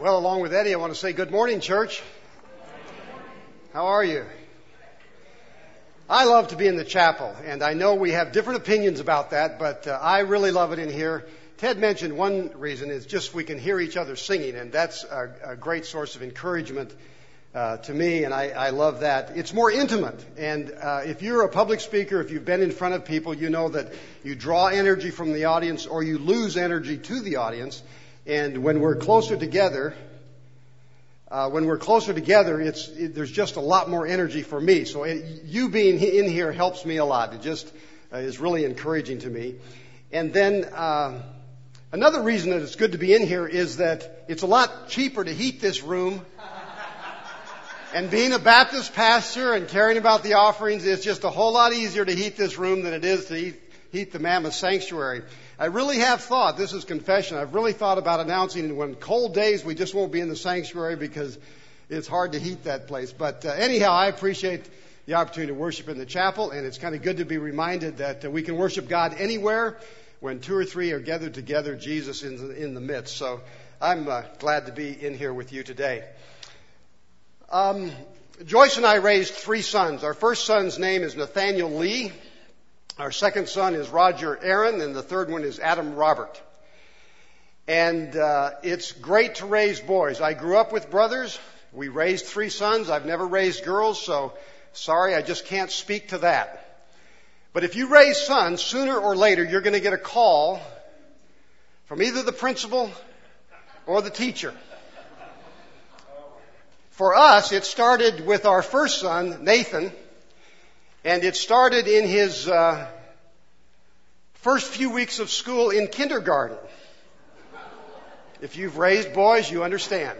Well, along with Eddie, I want to say good morning, church. How are you? I love to be in the chapel, and I know we have different opinions about that, but uh, I really love it in here. Ted mentioned one reason is just we can hear each other singing, and that's a, a great source of encouragement uh, to me, and I, I, love that. It's more intimate, and uh, if you're a public speaker, if you've been in front of people, you know that you draw energy from the audience or you lose energy to the audience. And when we're closer together, uh, when we're closer together, it's it, there's just a lot more energy for me. So it, you being in here helps me a lot. It just uh, is really encouraging to me. And then uh, another reason that it's good to be in here is that it's a lot cheaper to heat this room and being a Baptist pastor and caring about the offerings, it's just a whole lot easier to heat this room than it is to heat, heat the Mammoth Sanctuary. I really have thought, this is confession, I've really thought about announcing when cold days we just won't be in the sanctuary because it's hard to heat that place. But uh, anyhow, I appreciate the opportunity to worship in the chapel, and it's kind of good to be reminded that uh, we can worship God anywhere when two or three are gathered together, Jesus is in the midst. So I'm uh, glad to be in here with you today. Um, Joyce and I raised three sons. Our first son's name is Nathaniel Lee. Our second son is Roger Aaron, and the third one is Adam Robert. And uh, it's great to raise boys. I grew up with brothers. We raised three sons. I've never raised girls, so sorry, I just can't speak to that. But if you raise sons, sooner or later you're going to get a call from either the principal or the teacher. For us, it started with our first son, Nathan, and it started in his uh, first few weeks of school in kindergarten. If you've raised boys, you understand.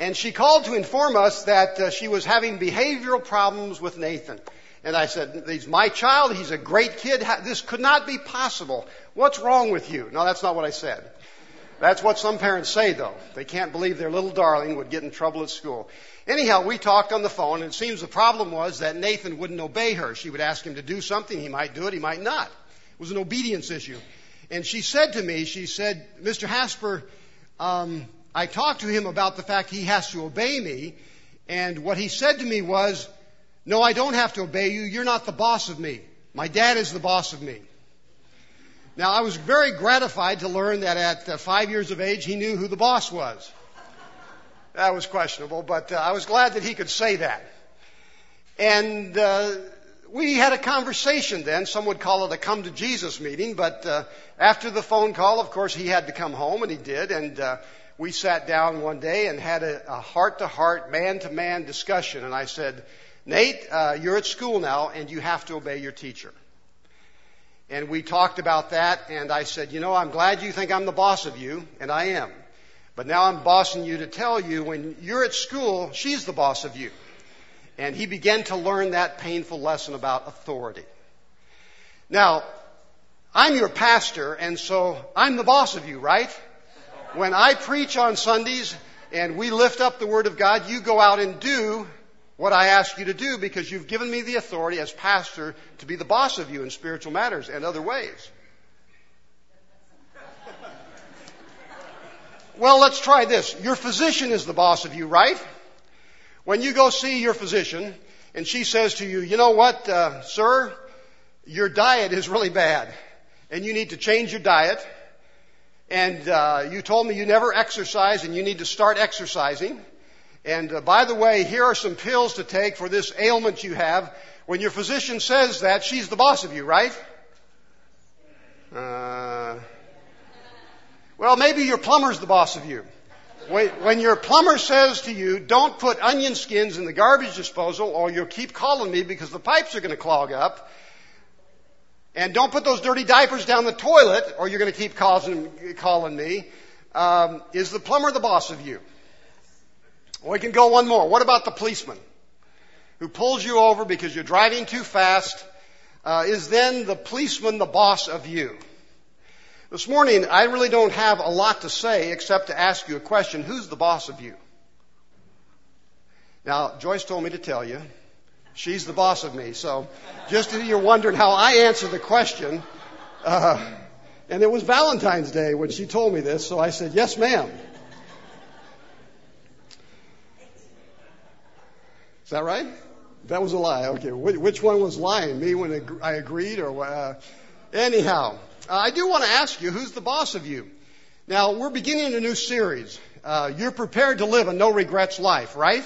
And she called to inform us that uh, she was having behavioral problems with Nathan. And I said, he's my child. He's a great kid. This could not be possible. What's wrong with you? No, that's not what I said. That's what some parents say though. They can't believe their little darling would get in trouble at school. Anyhow, we talked on the phone and it seems the problem was that Nathan wouldn't obey her. She would ask him to do something. He might do it. He might not. It was an obedience issue. And she said to me, she said, Mr. Hasper, um, I talked to him about the fact he has to obey me. And what he said to me was, no, I don't have to obey you. You're not the boss of me. My dad is the boss of me. Now, I was very gratified to learn that at uh, five years of age, he knew who the boss was. That was questionable, but uh, I was glad that he could say that. And uh, we had a conversation then. Some would call it a come to Jesus meeting, but uh, after the phone call, of course, he had to come home, and he did. And uh, we sat down one day and had a heart to heart, man to man discussion. And I said, Nate, uh, you're at school now, and you have to obey your teacher. And we talked about that, and I said, you know, I'm glad you think I'm the boss of you, and I am. But now I'm bossing you to tell you when you're at school, she's the boss of you. And he began to learn that painful lesson about authority. Now, I'm your pastor, and so I'm the boss of you, right? When I preach on Sundays and we lift up the Word of God, you go out and do what I ask you to do because you've given me the authority as pastor to be the boss of you in spiritual matters and other ways. well, let's try this. Your physician is the boss of you, right? When you go see your physician and she says to you, you know what, uh, sir, your diet is really bad and you need to change your diet and uh, you told me you never exercise and you need to start exercising and uh, by the way, here are some pills to take for this ailment you have. When your physician says that, she's the boss of you, right? Uh, well, maybe your plumber's the boss of you. When your plumber says to you, don't put onion skins in the garbage disposal or you'll keep calling me because the pipes are going to clog up. And don't put those dirty diapers down the toilet or you're going to keep calling, calling me. Um, is the plumber the boss of you? We can go one more. What about the policeman who pulls you over because you're driving too fast? Uh, is then the policeman the boss of you? This morning, I really don't have a lot to say except to ask you a question. Who's the boss of you? Now, Joyce told me to tell you. She's the boss of me. So just if you're wondering how I answer the question, uh, and it was Valentine's Day when she told me this, so I said, yes, ma'am. Is that right? That was a lie. Okay. Which one was lying? Me when I agreed or, uh, anyhow, I do want to ask you, who's the boss of you? Now, we're beginning a new series. Uh, you're prepared to live a no regrets life, right?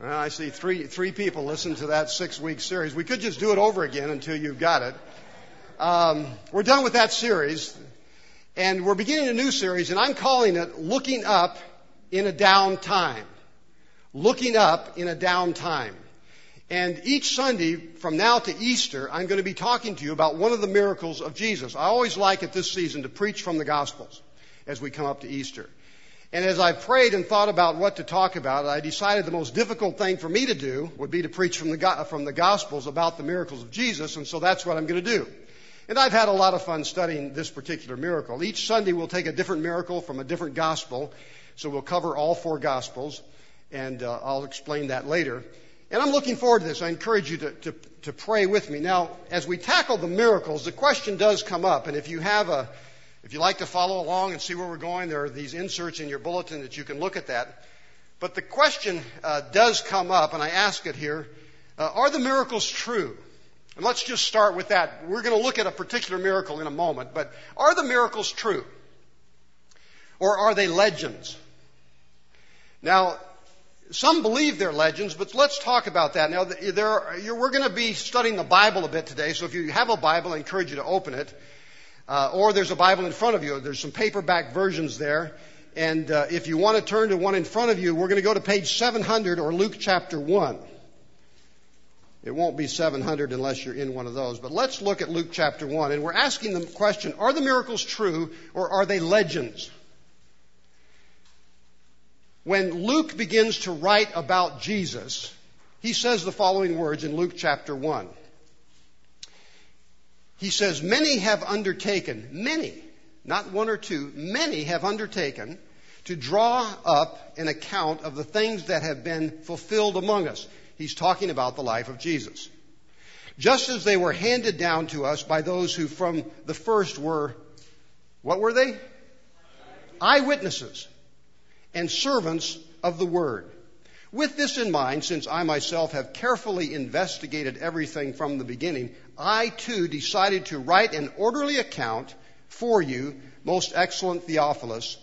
Well, I see three, three people listen to that six week series. We could just do it over again until you've got it. Um, we're done with that series, and we're beginning a new series, and I'm calling it Looking Up in a Down Time. Looking Up in a Down Time. And each Sunday from now to Easter, I'm going to be talking to you about one of the miracles of Jesus. I always like at this season to preach from the Gospels as we come up to Easter. And as I prayed and thought about what to talk about, I decided the most difficult thing for me to do would be to preach from the, from the Gospels about the miracles of Jesus, and so that's what I'm going to do. And I've had a lot of fun studying this particular miracle. Each Sunday we'll take a different miracle from a different gospel. So we'll cover all four gospels, and uh, I'll explain that later. And I'm looking forward to this. I encourage you to, to, to pray with me. Now, as we tackle the miracles, the question does come up, and if you have a, if you like to follow along and see where we're going, there are these inserts in your bulletin that you can look at that. But the question uh, does come up, and I ask it here: uh, Are the miracles true? And let's just start with that. We're going to look at a particular miracle in a moment, but are the miracles true? Or are they legends? Now, some believe they're legends, but let's talk about that. Now, there are, we're going to be studying the Bible a bit today, so if you have a Bible, I encourage you to open it. Uh, or there's a Bible in front of you. There's some paperback versions there. And uh, if you want to turn to one in front of you, we're going to go to page 700 or Luke chapter 1. It won't be 700 unless you're in one of those. But let's look at Luke chapter 1. And we're asking the question Are the miracles true or are they legends? When Luke begins to write about Jesus, he says the following words in Luke chapter 1. He says, Many have undertaken, many, not one or two, many have undertaken to draw up an account of the things that have been fulfilled among us. He's talking about the life of Jesus. Just as they were handed down to us by those who from the first were, what were they? Eyewitnesses and servants of the word. With this in mind, since I myself have carefully investigated everything from the beginning, I too decided to write an orderly account for you, most excellent Theophilus,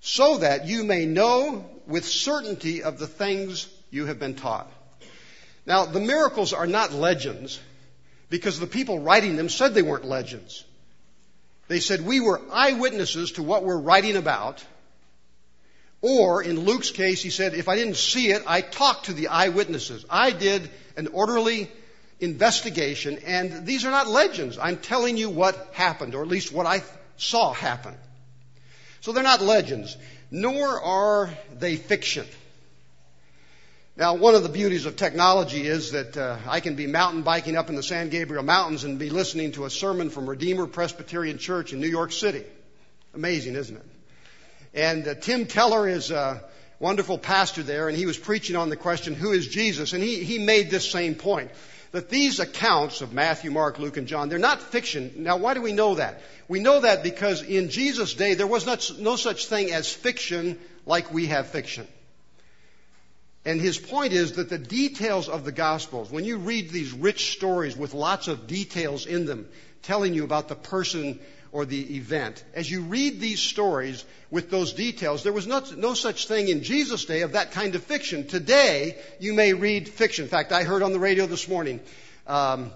so that you may know with certainty of the things you have been taught. Now, the miracles are not legends because the people writing them said they weren't legends. They said we were eyewitnesses to what we're writing about. Or in Luke's case, he said, if I didn't see it, I talked to the eyewitnesses. I did an orderly investigation, and these are not legends. I'm telling you what happened, or at least what I saw happen. So they're not legends, nor are they fiction. Now, one of the beauties of technology is that uh, I can be mountain biking up in the San Gabriel Mountains and be listening to a sermon from Redeemer Presbyterian Church in New York City. Amazing, isn't it? And uh, Tim Keller is a wonderful pastor there, and he was preaching on the question, Who is Jesus? And he, he made this same point that these accounts of Matthew, Mark, Luke, and John, they're not fiction. Now, why do we know that? We know that because in Jesus' day, there was not, no such thing as fiction like we have fiction. And his point is that the details of the Gospels, when you read these rich stories with lots of details in them, telling you about the person or the event, as you read these stories with those details, there was not, no such thing in Jesus' day of that kind of fiction. Today, you may read fiction. In fact, I heard on the radio this morning um,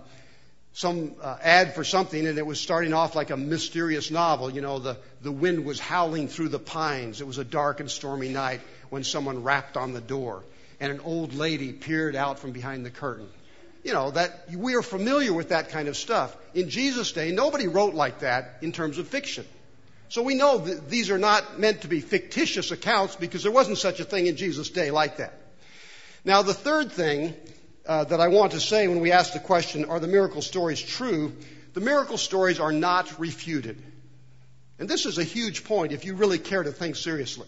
some uh, ad for something, and it was starting off like a mysterious novel. You know, the, the wind was howling through the pines. It was a dark and stormy night when someone rapped on the door and an old lady peered out from behind the curtain. You know, that we are familiar with that kind of stuff. In Jesus' day, nobody wrote like that in terms of fiction. So we know that these are not meant to be fictitious accounts because there wasn't such a thing in Jesus' day like that. Now, the third thing uh, that I want to say when we ask the question, are the miracle stories true? The miracle stories are not refuted. And this is a huge point if you really care to think seriously.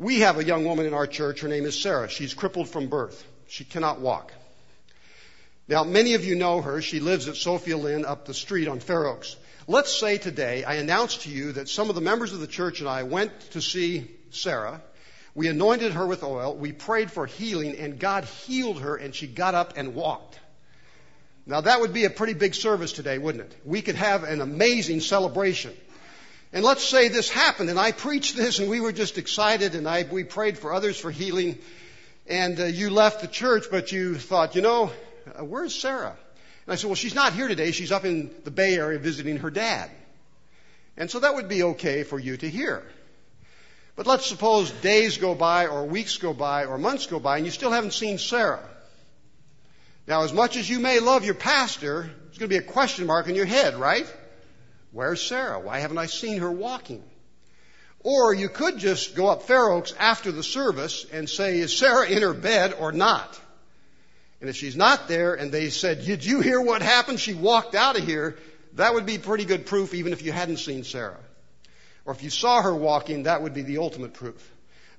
We have a young woman in our church. Her name is Sarah. She's crippled from birth. She cannot walk. Now, many of you know her. She lives at Sophia Lynn up the street on Fair Oaks. Let's say today I announced to you that some of the members of the church and I went to see Sarah. We anointed her with oil. We prayed for healing, and God healed her, and she got up and walked. Now, that would be a pretty big service today, wouldn't it? We could have an amazing celebration. And let's say this happened, and I preached this, and we were just excited, and I, we prayed for others for healing, and uh, you left the church, but you thought, you know, Uh, where's Sarah? And I said, well, she's not here today. She's up in the Bay Area visiting her dad. And so that would be okay for you to hear. But let's suppose days go by or weeks go by or months go by and you still haven't seen Sarah. Now, as much as you may love your pastor, there's going to be a question mark in your head, right? Where's Sarah? Why haven't I seen her walking? Or you could just go up Fair Oaks after the service and say, is Sarah in her bed or not? And if she's not there and they said, did you hear what happened? She walked out of here. That would be pretty good proof even if you hadn't seen Sarah or if you saw her walking, that would be the ultimate proof.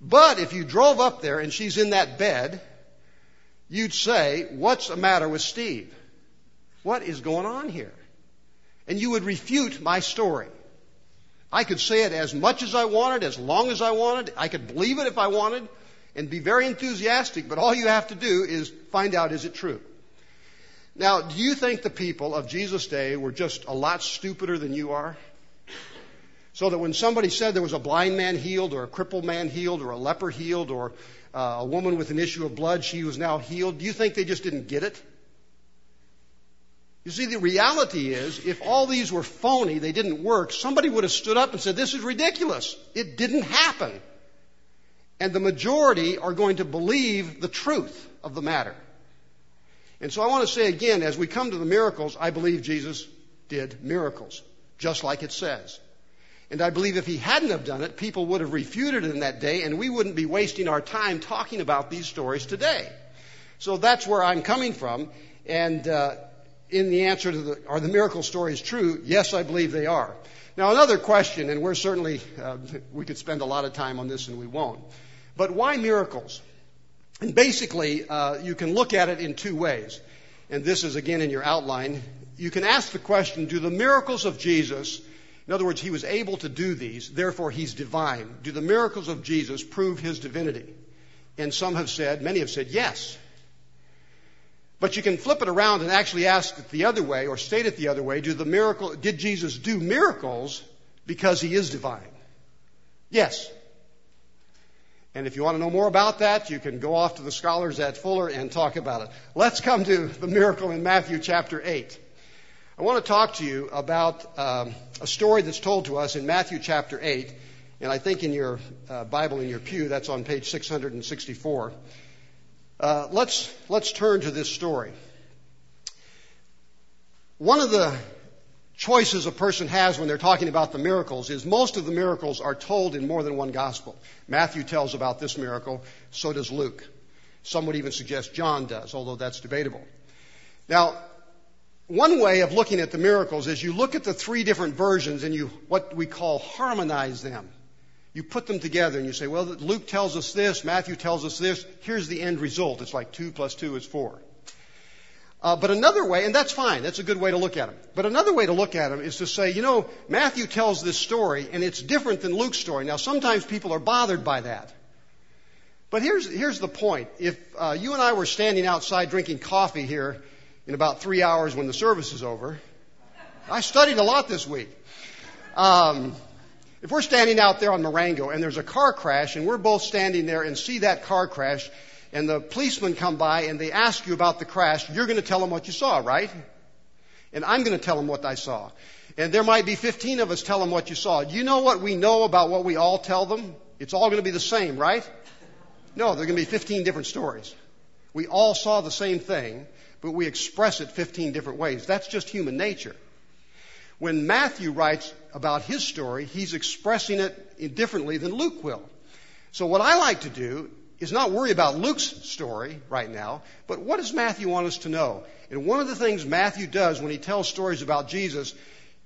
But if you drove up there and she's in that bed, you'd say, What's the matter with Steve? What is going on here? And you would refute my story. I could say it as much as I wanted, as long as I wanted. I could believe it if I wanted and be very enthusiastic, but all you have to do is find out is it true. Now, do you think the people of Jesus' day were just a lot stupider than you are? So that when somebody said there was a blind man healed, or a crippled man healed, or a leper healed, or uh, a woman with an issue of blood, she was now healed, do you think they just didn't get it? You see, the reality is, if all these were phony, they didn't work, somebody would have stood up and said, This is ridiculous. It didn't happen. And the majority are going to believe the truth of the matter. And so I want to say again, as we come to the miracles, I believe Jesus did miracles, just like it says. And I believe if he hadn't have done it, people would have refuted it in that day, and we wouldn't be wasting our time talking about these stories today. So that's where I'm coming from. And uh, in the answer to the, are the miracle stories true? Yes, I believe they are. Now another question, and we're certainly uh, we could spend a lot of time on this, and we won't. But why miracles? And basically, uh, you can look at it in two ways. And this is again in your outline. You can ask the question: Do the miracles of Jesus in other words, he was able to do these, therefore he's divine. Do the miracles of Jesus prove his divinity? And some have said, many have said, yes. But you can flip it around and actually ask it the other way or state it the other way. Do the miracle, did Jesus do miracles because he is divine? Yes. And if you want to know more about that, you can go off to the scholars at Fuller and talk about it. Let's come to the miracle in Matthew chapter 8. I want to talk to you about um, a story that's told to us in Matthew chapter 8, and I think in your uh, Bible in your pew, that's on page 664. Uh, let's, let's turn to this story. One of the choices a person has when they're talking about the miracles is most of the miracles are told in more than one gospel. Matthew tells about this miracle, so does Luke. Some would even suggest John does, although that's debatable. Now, one way of looking at the miracles is you look at the three different versions and you, what we call harmonize them. You put them together and you say, well, Luke tells us this, Matthew tells us this, here's the end result. It's like two plus two is four. Uh, but another way, and that's fine, that's a good way to look at them. But another way to look at them is to say, you know, Matthew tells this story and it's different than Luke's story. Now, sometimes people are bothered by that. But here's, here's the point. If uh, you and I were standing outside drinking coffee here in about three hours when the service is over. I studied a lot this week. Um, if we're standing out there on Marengo and there's a car crash and we're both standing there and see that car crash and the policemen come by and they ask you about the crash, you're going to tell them what you saw, right? And I'm going to tell them what I saw. And there might be 15 of us tell them what you saw. You know what we know about what we all tell them? It's all going to be the same, right? No, there are going to be 15 different stories. We all saw the same thing, but we express it 15 different ways. That's just human nature. When Matthew writes about his story, he's expressing it differently than Luke will. So what I like to do is not worry about Luke's story right now, but what does Matthew want us to know? And one of the things Matthew does when he tells stories about Jesus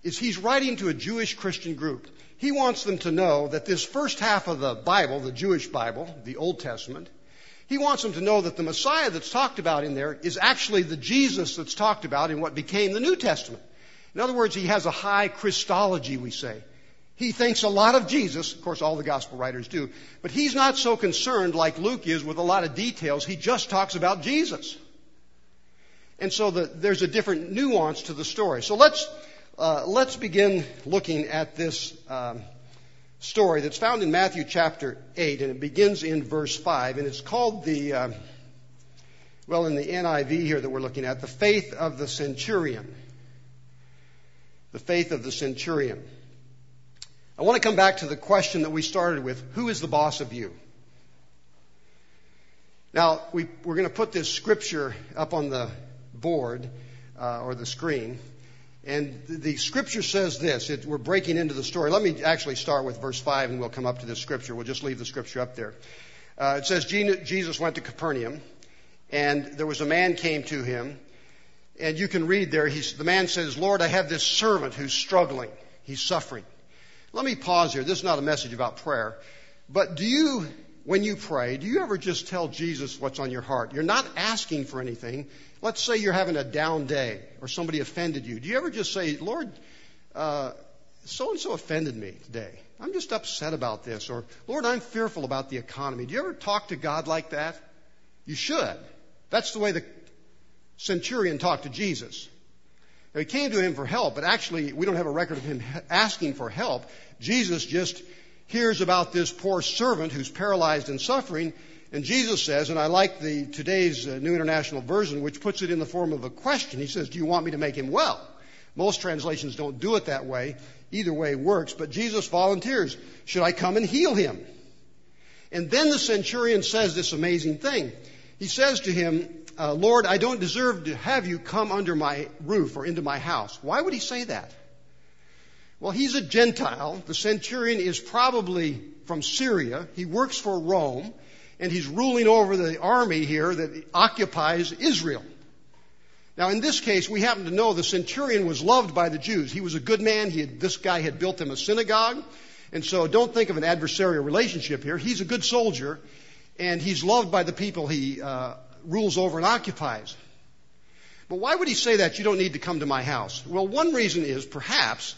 is he's writing to a Jewish Christian group. He wants them to know that this first half of the Bible, the Jewish Bible, the Old Testament, he wants them to know that the Messiah that's talked about in there is actually the Jesus that's talked about in what became the New Testament. In other words, he has a high Christology, we say. He thinks a lot of Jesus. Of course, all the gospel writers do. But he's not so concerned like Luke is with a lot of details. He just talks about Jesus. And so the, there's a different nuance to the story. So let's, uh, let's begin looking at this um, story that's found in Matthew chapter 8, and it begins in verse 5, and it's called the, uh, well, in the NIV here that we're looking at, the faith of the centurion. The faith of the centurion. I want to come back to the question that we started with who is the boss of you? Now, we, are going to put this scripture up on the board uh, or the screen. And the scripture says this. It, we're breaking into the story. Let me actually start with verse 5 and we'll come up to this scripture. We'll just leave the scripture up there. Uh, it says Jesus went to Capernaum and there was a man came to him. And you can read there, the man says, Lord, I have this servant who's struggling. He's suffering. Let me pause here. This is not a message about prayer. But do you when you pray, do you ever just tell Jesus what's on your heart? You're not asking for anything. Let's say you're having a down day or somebody offended you. Do you ever just say, Lord, so and so offended me today? I'm just upset about this. Or, Lord, I'm fearful about the economy. Do you ever talk to God like that? You should. That's the way the centurion talked to Jesus. Now, he came to him for help, but actually, we don't have a record of him asking for help. Jesus just hears about this poor servant who's paralyzed and suffering, and Jesus says, and I like the today's uh, New International Version, which puts it in the form of a question. He says, "Do you want me to make him well?" Most translations don't do it that way. Either way works, but Jesus volunteers. Should I come and heal him? And then the centurion says this amazing thing. He says to him, uh, Lord, I don't deserve to have you come under my roof or into my house. Why would he say that? Well, he's a Gentile. The centurion is probably from Syria. He works for Rome, and he's ruling over the army here that occupies Israel. Now, in this case, we happen to know the centurion was loved by the Jews. He was a good man. Had, this guy had built them a synagogue. And so don't think of an adversarial relationship here. He's a good soldier, and he's loved by the people he uh, rules over and occupies. But why would he say that? You don't need to come to my house. Well, one reason is perhaps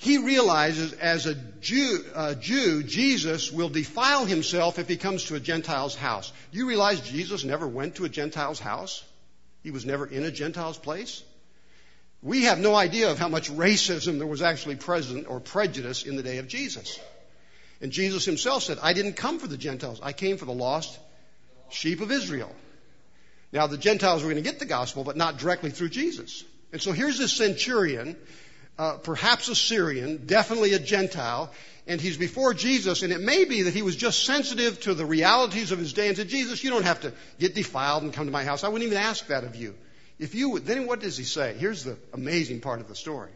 he realizes as a Jew, uh, Jew, Jesus will defile himself if he comes to a Gentile's house. You realize Jesus never went to a Gentile's house? He was never in a Gentile's place? We have no idea of how much racism there was actually present or prejudice in the day of Jesus. And Jesus himself said, I didn't come for the Gentiles. I came for the lost sheep of Israel. Now, the Gentiles were going to get the gospel, but not directly through Jesus. And so here's this centurion uh, perhaps a Syrian, definitely a Gentile, and he's before Jesus, and it may be that he was just sensitive to the realities of his day and said, Jesus, you don't have to get defiled and come to my house. I wouldn't even ask that of you. If you would, then what does he say? Here's the amazing part of the story.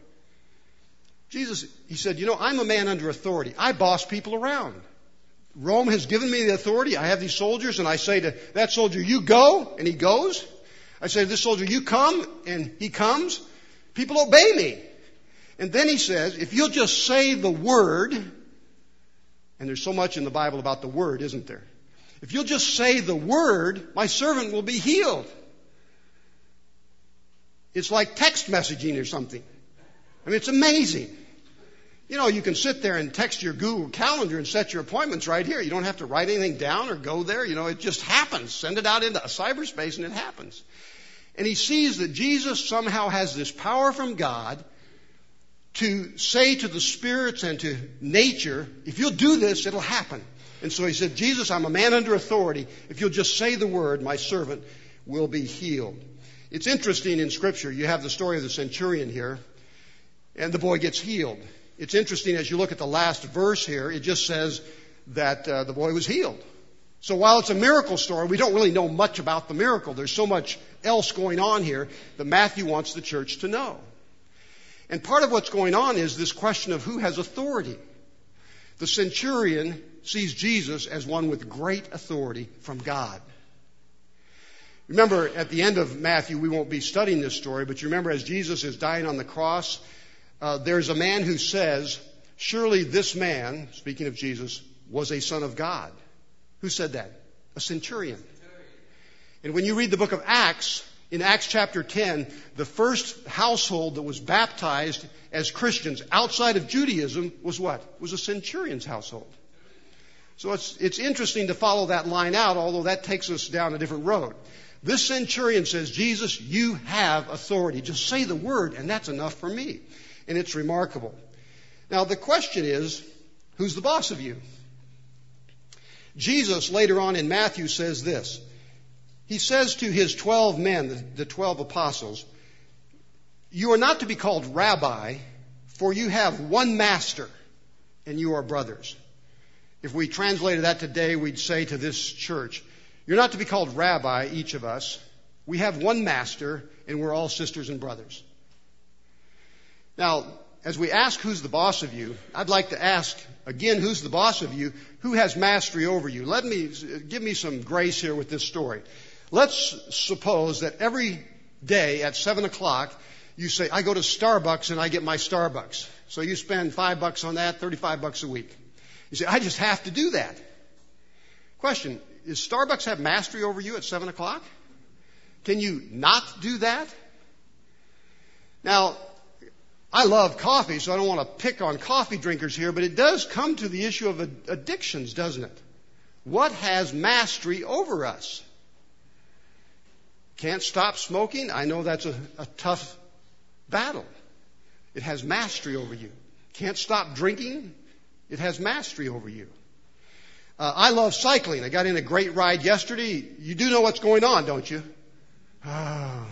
Jesus, he said, you know, I'm a man under authority. I boss people around. Rome has given me the authority. I have these soldiers, and I say to that soldier, you go, and he goes. I say to this soldier, you come, and he comes. People obey me. And then he says, if you'll just say the word, and there's so much in the Bible about the word, isn't there? If you'll just say the word, my servant will be healed. It's like text messaging or something. I mean, it's amazing. You know, you can sit there and text your Google Calendar and set your appointments right here. You don't have to write anything down or go there. You know, it just happens. Send it out into cyberspace and it happens. And he sees that Jesus somehow has this power from God to say to the spirits and to nature, if you'll do this, it'll happen. And so he said, Jesus, I'm a man under authority. If you'll just say the word, my servant will be healed. It's interesting in Scripture. You have the story of the centurion here, and the boy gets healed. It's interesting as you look at the last verse here, it just says that uh, the boy was healed. So while it's a miracle story, we don't really know much about the miracle. There's so much else going on here that Matthew wants the church to know. And part of what's going on is this question of who has authority. The centurion sees Jesus as one with great authority from God. Remember, at the end of Matthew, we won't be studying this story, but you remember as Jesus is dying on the cross, uh, there's a man who says, Surely this man, speaking of Jesus, was a son of God. Who said that? A centurion. And when you read the book of Acts, In Acts chapter 10, the first household that was baptized as Christians outside of Judaism was what? Was a centurion's household. So it's, it's interesting to follow that line out, although that takes us down a different road. This centurion says, Jesus, you have authority. Just say the word, and that's enough for me. And it's remarkable. Now, the question is, who's the boss of you? Jesus, later on in Matthew, says this. He says to his 12 men, the, the 12 apostles, You are not to be called rabbi, for you have one master, and you are brothers. If we translated that today, we'd say to this church, You're not to be called rabbi, each of us. We have one master, and we're all sisters and brothers. Now, as we ask who's the boss of you, I'd like to ask again who's the boss of you, who has mastery over you. Let me give me some grace here with this story. Let's suppose that every day at seven o'clock you say, I go to Starbucks and I get my Starbucks. So you spend five bucks on that, 35 bucks a week. You say, I just have to do that. Question, does Starbucks have mastery over you at seven o'clock? Can you not do that? Now, I love coffee, so I don't want to pick on coffee drinkers here, but it does come to the issue of addictions, doesn't it? What has mastery over us? Can't stop smoking? I know that's a, a tough battle. It has mastery over you. Can't stop drinking? It has mastery over you. Uh, I love cycling. I got in a great ride yesterday. You do know what's going on, don't you? Oh,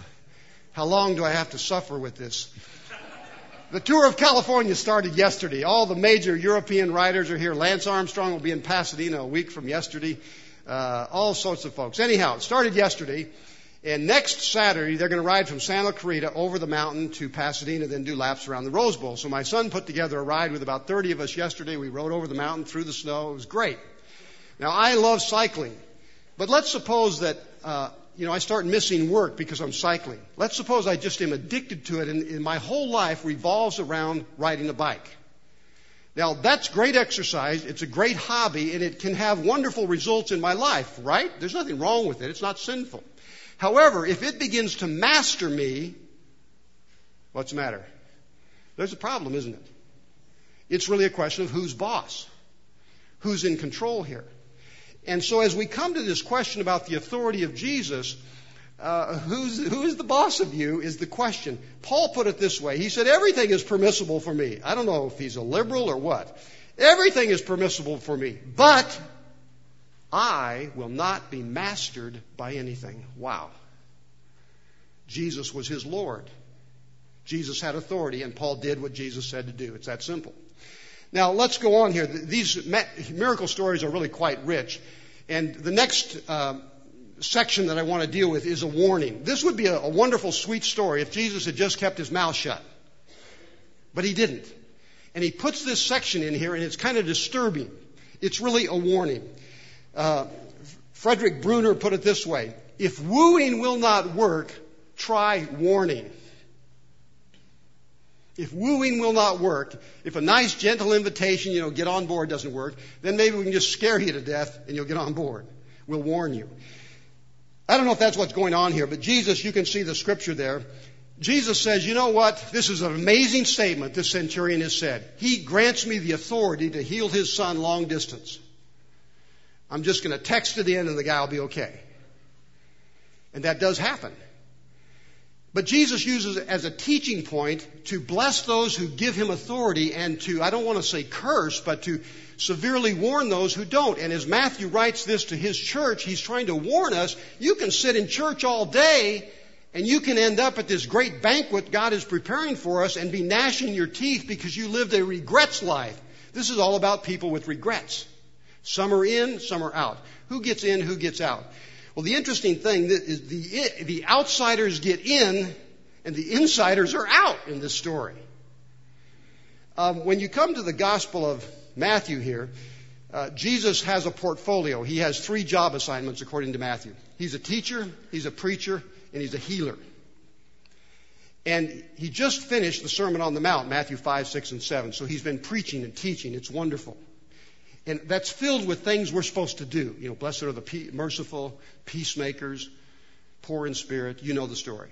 how long do I have to suffer with this? The tour of California started yesterday. All the major European riders are here. Lance Armstrong will be in Pasadena a week from yesterday. Uh, all sorts of folks. Anyhow, it started yesterday. And next Saturday, they're going to ride from Santa Clarita over the mountain to Pasadena, then do laps around the Rose Bowl. So my son put together a ride with about 30 of us yesterday. We rode over the mountain through the snow. It was great. Now, I love cycling. But let's suppose that uh, you know, I start missing work because I'm cycling. Let's suppose I just am addicted to it and, and my whole life revolves around riding a bike. Now, that's great exercise. It's a great hobby and it can have wonderful results in my life, right? There's nothing wrong with it. It's not sinful. However, if it begins to master me, what's the matter? There's a problem, isn't it? It's really a question of who's boss. Who's in control here? And so as we come to this question about the authority of Jesus, uh, who's, who is the boss of you is the question. Paul put it this way. He said, everything is permissible for me. I don't know if he's a liberal or what. Everything is permissible for me, but I will not be mastered by anything. Wow. Jesus was his Lord. Jesus had authority, and Paul did what Jesus said to do. It's that simple. Now, let's go on here. These miracle stories are really quite rich. And the next uh, section that I want to deal with is a warning. This would be a, a wonderful, sweet story if Jesus had just kept his mouth shut. But he didn't. And he puts this section in here, and it's kind of disturbing. It's really a warning. Uh, Frederick Bruner put it this way If wooing will not work, try warning. If wooing will not work, if a nice, gentle invitation, you know, get on board doesn't work, then maybe we can just scare you to death and you'll get on board. We'll warn you. I don't know if that's what's going on here, but Jesus, you can see the scripture there. Jesus says, you know what? This is an amazing statement this centurion has said. He grants me the authority to heal his son long distance. I'm just going to text it in and the guy will be okay. And that does happen. But Jesus uses it as a teaching point to bless those who give him authority and to, I don't want to say curse, but to severely warn those who don't. And as Matthew writes this to his church, he's trying to warn us, you can sit in church all day and you can end up at this great banquet God is preparing for us and be gnashing your teeth because you lived a regrets life. This is all about people with regrets. Some are in, some are out. Who gets in, who gets out? Well, the interesting thing is the, the outsiders get in and the insiders are out in this story. Um, when you come to the Gospel of Matthew here, uh, Jesus has a portfolio. He has three job assignments according to Matthew. He's a teacher, he's a preacher, and he's a healer. And he just finished the Sermon on the Mount, Matthew 5, 6, and 7. So he's been preaching and teaching. It's wonderful. And that's filled with things we're supposed to do. You know, blessed are the merciful, peacemakers, poor in spirit. You know the story.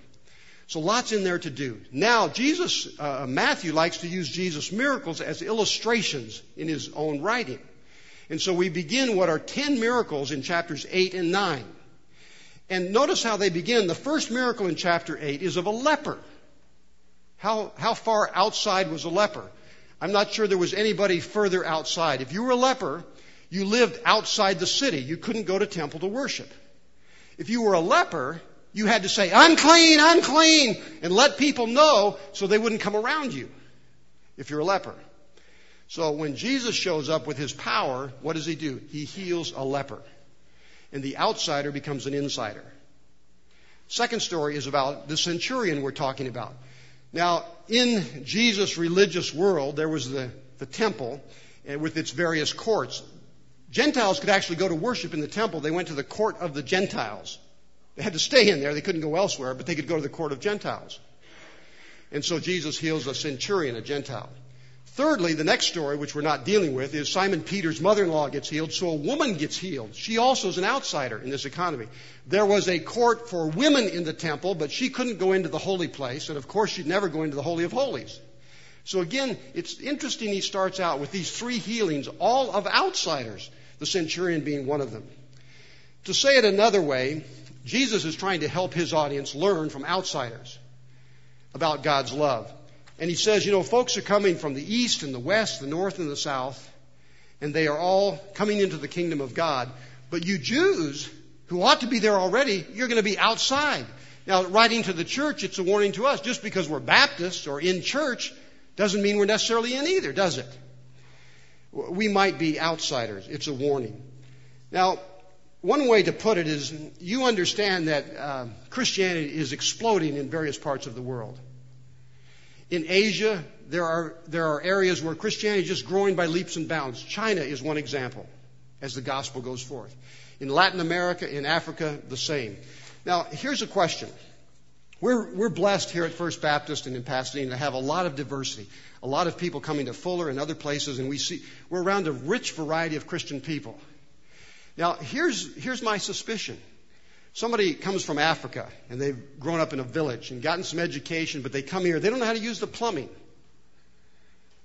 So lots in there to do. Now, Jesus, uh, Matthew likes to use Jesus' miracles as illustrations in his own writing. And so we begin what are 10 miracles in chapters 8 and 9. And notice how they begin. The first miracle in chapter 8 is of a leper. How, how far outside was a leper? I'm not sure there was anybody further outside. If you were a leper, you lived outside the city. You couldn't go to temple to worship. If you were a leper, you had to say, unclean, unclean, and let people know so they wouldn't come around you if you're a leper. So when Jesus shows up with his power, what does he do? He heals a leper. And the outsider becomes an insider. Second story is about the centurion we're talking about. Now, in Jesus' religious world, there was the, the temple uh, with its various courts. Gentiles could actually go to worship in the temple. They went to the court of the Gentiles. They had to stay in there. They couldn't go elsewhere, but they could go to the court of Gentiles. And so Jesus heals a centurion, a Gentile. Thirdly, the next story, which we're not dealing with, is Simon Peter's mother-in-law gets healed, so a woman gets healed. She also is an outsider in this economy. There was a court for women in the temple, but she couldn't go into the holy place, and of course she'd never go into the Holy of Holies. So again, it's interesting he starts out with these three healings, all of outsiders, the centurion being one of them. To say it another way, Jesus is trying to help his audience learn from outsiders about God's love. And he says, you know, folks are coming from the east and the west, the north and the south, and they are all coming into the kingdom of God. But you Jews, who ought to be there already, you're going to be outside. Now, writing to the church, it's a warning to us. Just because we're Baptists or in church doesn't mean we're necessarily in either, does it? We might be outsiders. It's a warning. Now, one way to put it is you understand that uh, Christianity is exploding in various parts of the world. In Asia, there are, there are areas where Christianity is just growing by leaps and bounds. China is one example as the gospel goes forth. In Latin America, in Africa, the same. Now, here's a question. We're, we're blessed here at First Baptist and in Pasadena to have a lot of diversity, a lot of people coming to Fuller and other places, and we see we're around a rich variety of Christian people. Now, here's, here's my suspicion. Somebody comes from Africa and they've grown up in a village and gotten some education, but they come here, they don't know how to use the plumbing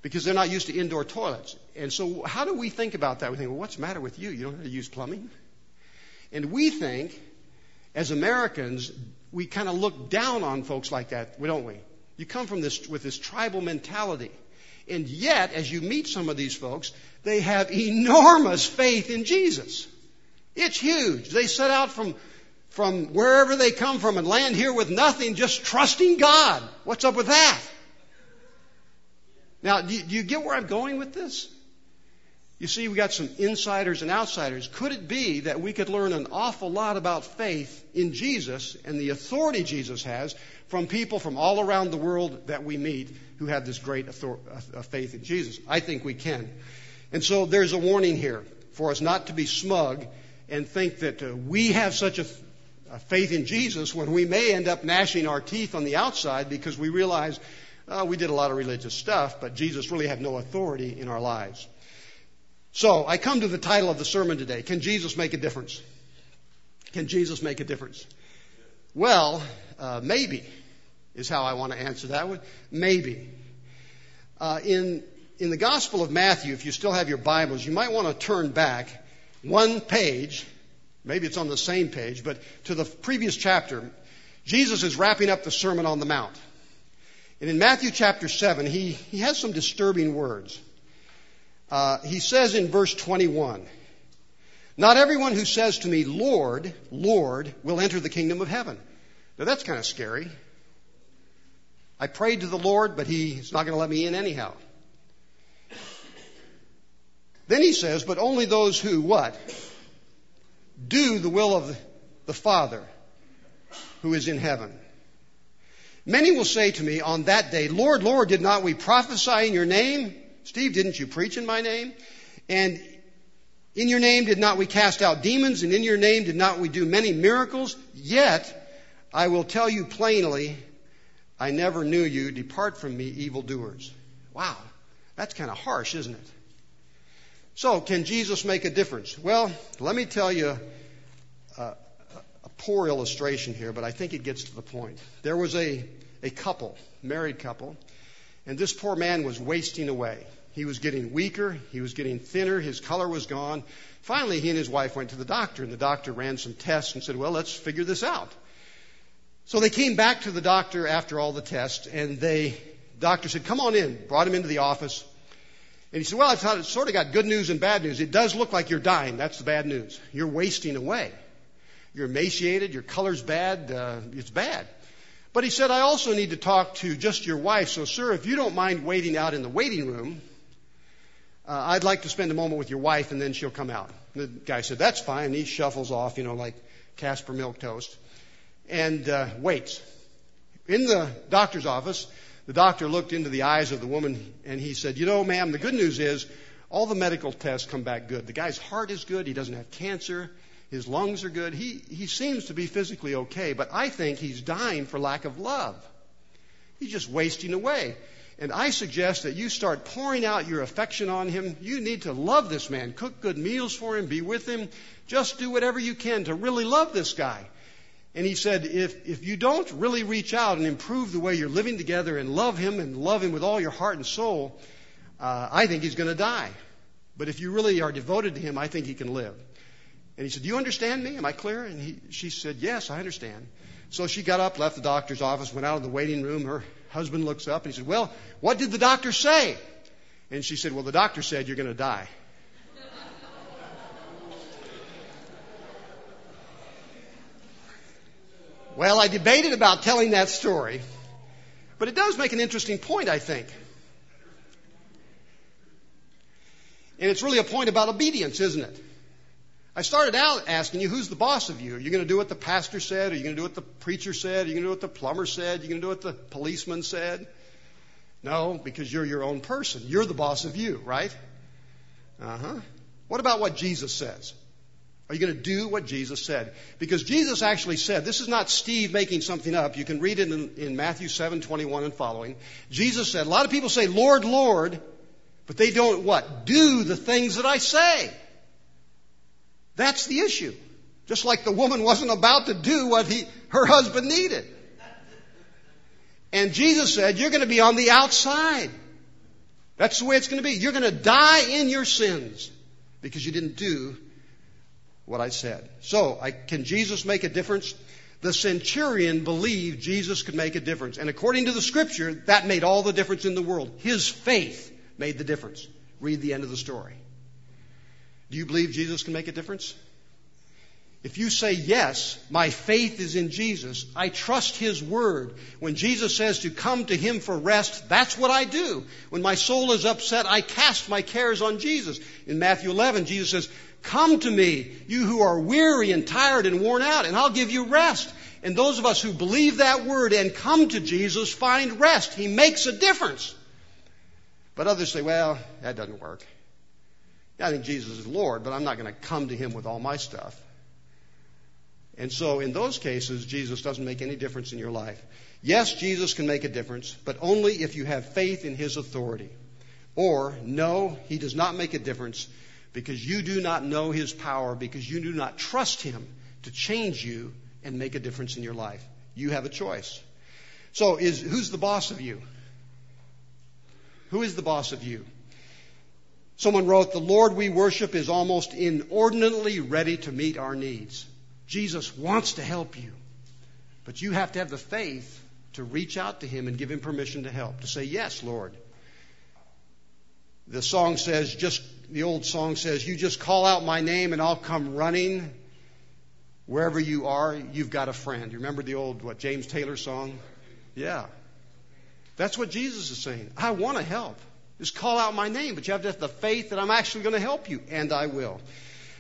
because they're not used to indoor toilets. And so, how do we think about that? We think, well, what's the matter with you? You don't know how to use plumbing? And we think, as Americans, we kind of look down on folks like that, don't we? You come from this with this tribal mentality. And yet, as you meet some of these folks, they have enormous faith in Jesus. It's huge. They set out from from wherever they come from and land here with nothing, just trusting God. What's up with that? Now, do you, get where I'm going with this? You see, we got some insiders and outsiders. Could it be that we could learn an awful lot about faith in Jesus and the authority Jesus has from people from all around the world that we meet who have this great author- uh, faith in Jesus? I think we can. And so there's a warning here for us not to be smug and think that uh, we have such a faith in Jesus when we may end up gnashing our teeth on the outside because we realize uh, we did a lot of religious stuff, but Jesus really had no authority in our lives. So I come to the title of the sermon today. Can Jesus make a difference? Can Jesus make a difference? Well, uh, maybe is how I want to answer that one. Maybe. Uh, in in the Gospel of Matthew, if you still have your Bibles, you might want to turn back one page Maybe it's on the same page, but to the previous chapter, Jesus is wrapping up the Sermon on the Mount. And in Matthew chapter 7, he, he has some disturbing words. Uh, he says in verse 21, Not everyone who says to me, Lord, Lord, will enter the kingdom of heaven. Now that's kind of scary. I prayed to the Lord, but He's not going to let me in anyhow. Then he says, But only those who, what? Do the will of the Father who is in heaven. Many will say to me on that day, Lord, Lord, did not we prophesy in your name? Steve, didn't you preach in my name? And in your name did not we cast out demons? And in your name did not we do many miracles? Yet I will tell you plainly, I never knew you. Depart from me, evildoers. Wow, that's kind of harsh, isn't it? So, can Jesus make a difference? Well, let me tell you a, a poor illustration here, but I think it gets to the point. There was a, a couple, married couple, and this poor man was wasting away. He was getting weaker, he was getting thinner, his color was gone. Finally, he and his wife went to the doctor, and the doctor ran some tests and said, Well, let's figure this out. So they came back to the doctor after all the tests, and the doctor said, Come on in, brought him into the office. And he said, Well, I've sort of got good news and bad news. It does look like you're dying. That's the bad news. You're wasting away. You're emaciated. Your color's bad. Uh, it's bad. But he said, I also need to talk to just your wife. So, sir, if you don't mind waiting out in the waiting room, uh, I'd like to spend a moment with your wife and then she'll come out. The guy said, That's fine. And he shuffles off, you know, like Caspar Milquetoast and uh, waits. In the doctor's office, the doctor looked into the eyes of the woman and he said, You know, ma'am, the good news is all the medical tests come back good. The guy's heart is good. He doesn't have cancer. His lungs are good. He, he seems to be physically okay, but I think he's dying for lack of love. He's just wasting away. And I suggest that you start pouring out your affection on him. You need to love this man. Cook good meals for him. Be with him. Just do whatever you can to really love this guy. And he said, if, if you don't really reach out and improve the way you're living together and love him and love him with all your heart and soul, uh, I think he's going to die. But if you really are devoted to him, I think he can live. And he said, Do you understand me? Am I clear? And he, she said, Yes, I understand. So she got up, left the doctor's office, went out of the waiting room. Her husband looks up and he said, Well, what did the doctor say? And she said, Well, the doctor said you're going to die. Well, I debated about telling that story, but it does make an interesting point, I think. And it's really a point about obedience, isn't it? I started out asking you, who's the boss of you? Are you going to do what the pastor said? Are you going to do what the preacher said? Are you going to do what the plumber said? Are you going to do what the policeman said? No, because you're your own person. You're the boss of you, right? Uh huh. What about what Jesus says? Are you going to do what Jesus said? Because Jesus actually said, this is not Steve making something up. You can read it in, in Matthew 7, 21 and following. Jesus said, a lot of people say, Lord, Lord, but they don't what? Do the things that I say. That's the issue. Just like the woman wasn't about to do what he, her husband needed. And Jesus said, you're going to be on the outside. That's the way it's going to be. You're going to die in your sins because you didn't do what I said. So, I, can Jesus make a difference? The centurion believed Jesus could make a difference. And according to the scripture, that made all the difference in the world. His faith made the difference. Read the end of the story. Do you believe Jesus can make a difference? If you say, yes, my faith is in Jesus, I trust His word. When Jesus says to come to Him for rest, that's what I do. When my soul is upset, I cast my cares on Jesus. In Matthew 11, Jesus says, Come to me, you who are weary and tired and worn out, and I'll give you rest. And those of us who believe that word and come to Jesus find rest. He makes a difference. But others say, well, that doesn't work. I think Jesus is Lord, but I'm not going to come to him with all my stuff. And so in those cases, Jesus doesn't make any difference in your life. Yes, Jesus can make a difference, but only if you have faith in his authority. Or, no, he does not make a difference because you do not know his power, because you do not trust him to change you and make a difference in your life. You have a choice. So, is, who's the boss of you? Who is the boss of you? Someone wrote, The Lord we worship is almost inordinately ready to meet our needs. Jesus wants to help you, but you have to have the faith to reach out to him and give him permission to help, to say, Yes, Lord. The song says, just the old song says, You just call out my name and I'll come running. Wherever you are, you've got a friend. You remember the old, what, James Taylor song? Yeah. That's what Jesus is saying. I want to help. Just call out my name, but you have to have the faith that I'm actually going to help you, and I will.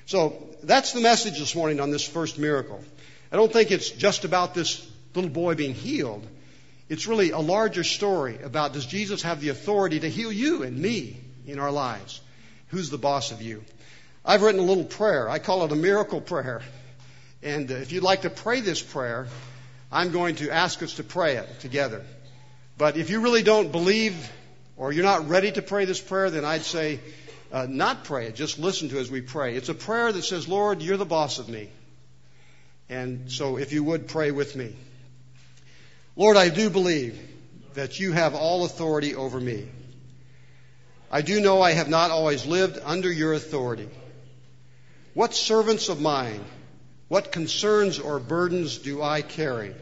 So that's the message this morning on this first miracle. I don't think it's just about this little boy being healed. It's really a larger story about does Jesus have the authority to heal you and me in our lives? Who's the boss of you? I've written a little prayer. I call it a miracle prayer. And uh, if you'd like to pray this prayer, I'm going to ask us to pray it together. But if you really don't believe or you're not ready to pray this prayer, then I'd say uh, not pray it. Just listen to it as we pray. It's a prayer that says, Lord, you're the boss of me. And so if you would pray with me. Lord, I do believe that you have all authority over me. I do know I have not always lived under your authority. What servants of mine, what concerns or burdens do I carry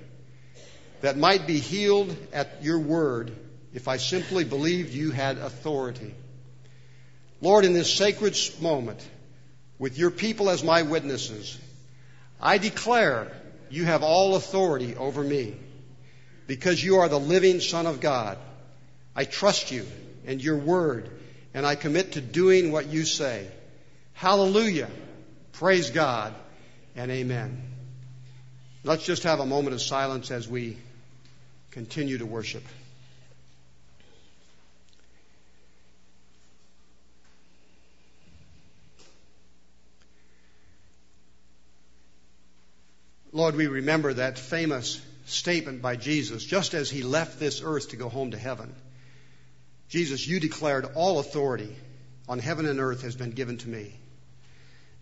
that might be healed at your word if I simply believed you had authority? Lord, in this sacred moment, with your people as my witnesses, I declare you have all authority over me because you are the living Son of God. I trust you and your word, and I commit to doing what you say. Hallelujah. Praise God and amen. Let's just have a moment of silence as we continue to worship. Lord, we remember that famous statement by Jesus just as he left this earth to go home to heaven. Jesus, you declared all authority on heaven and earth has been given to me.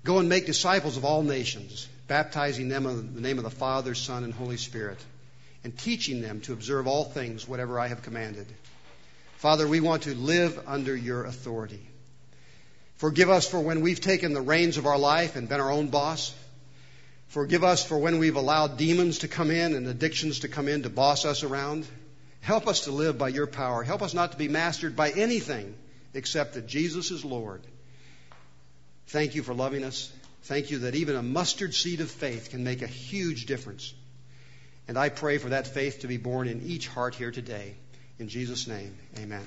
Go and make disciples of all nations, baptizing them in the name of the Father, Son, and Holy Spirit, and teaching them to observe all things, whatever I have commanded. Father, we want to live under your authority. Forgive us for when we've taken the reins of our life and been our own boss. Forgive us for when we've allowed demons to come in and addictions to come in to boss us around. Help us to live by your power. Help us not to be mastered by anything except that Jesus is Lord. Thank you for loving us. Thank you that even a mustard seed of faith can make a huge difference. And I pray for that faith to be born in each heart here today. In Jesus' name, amen.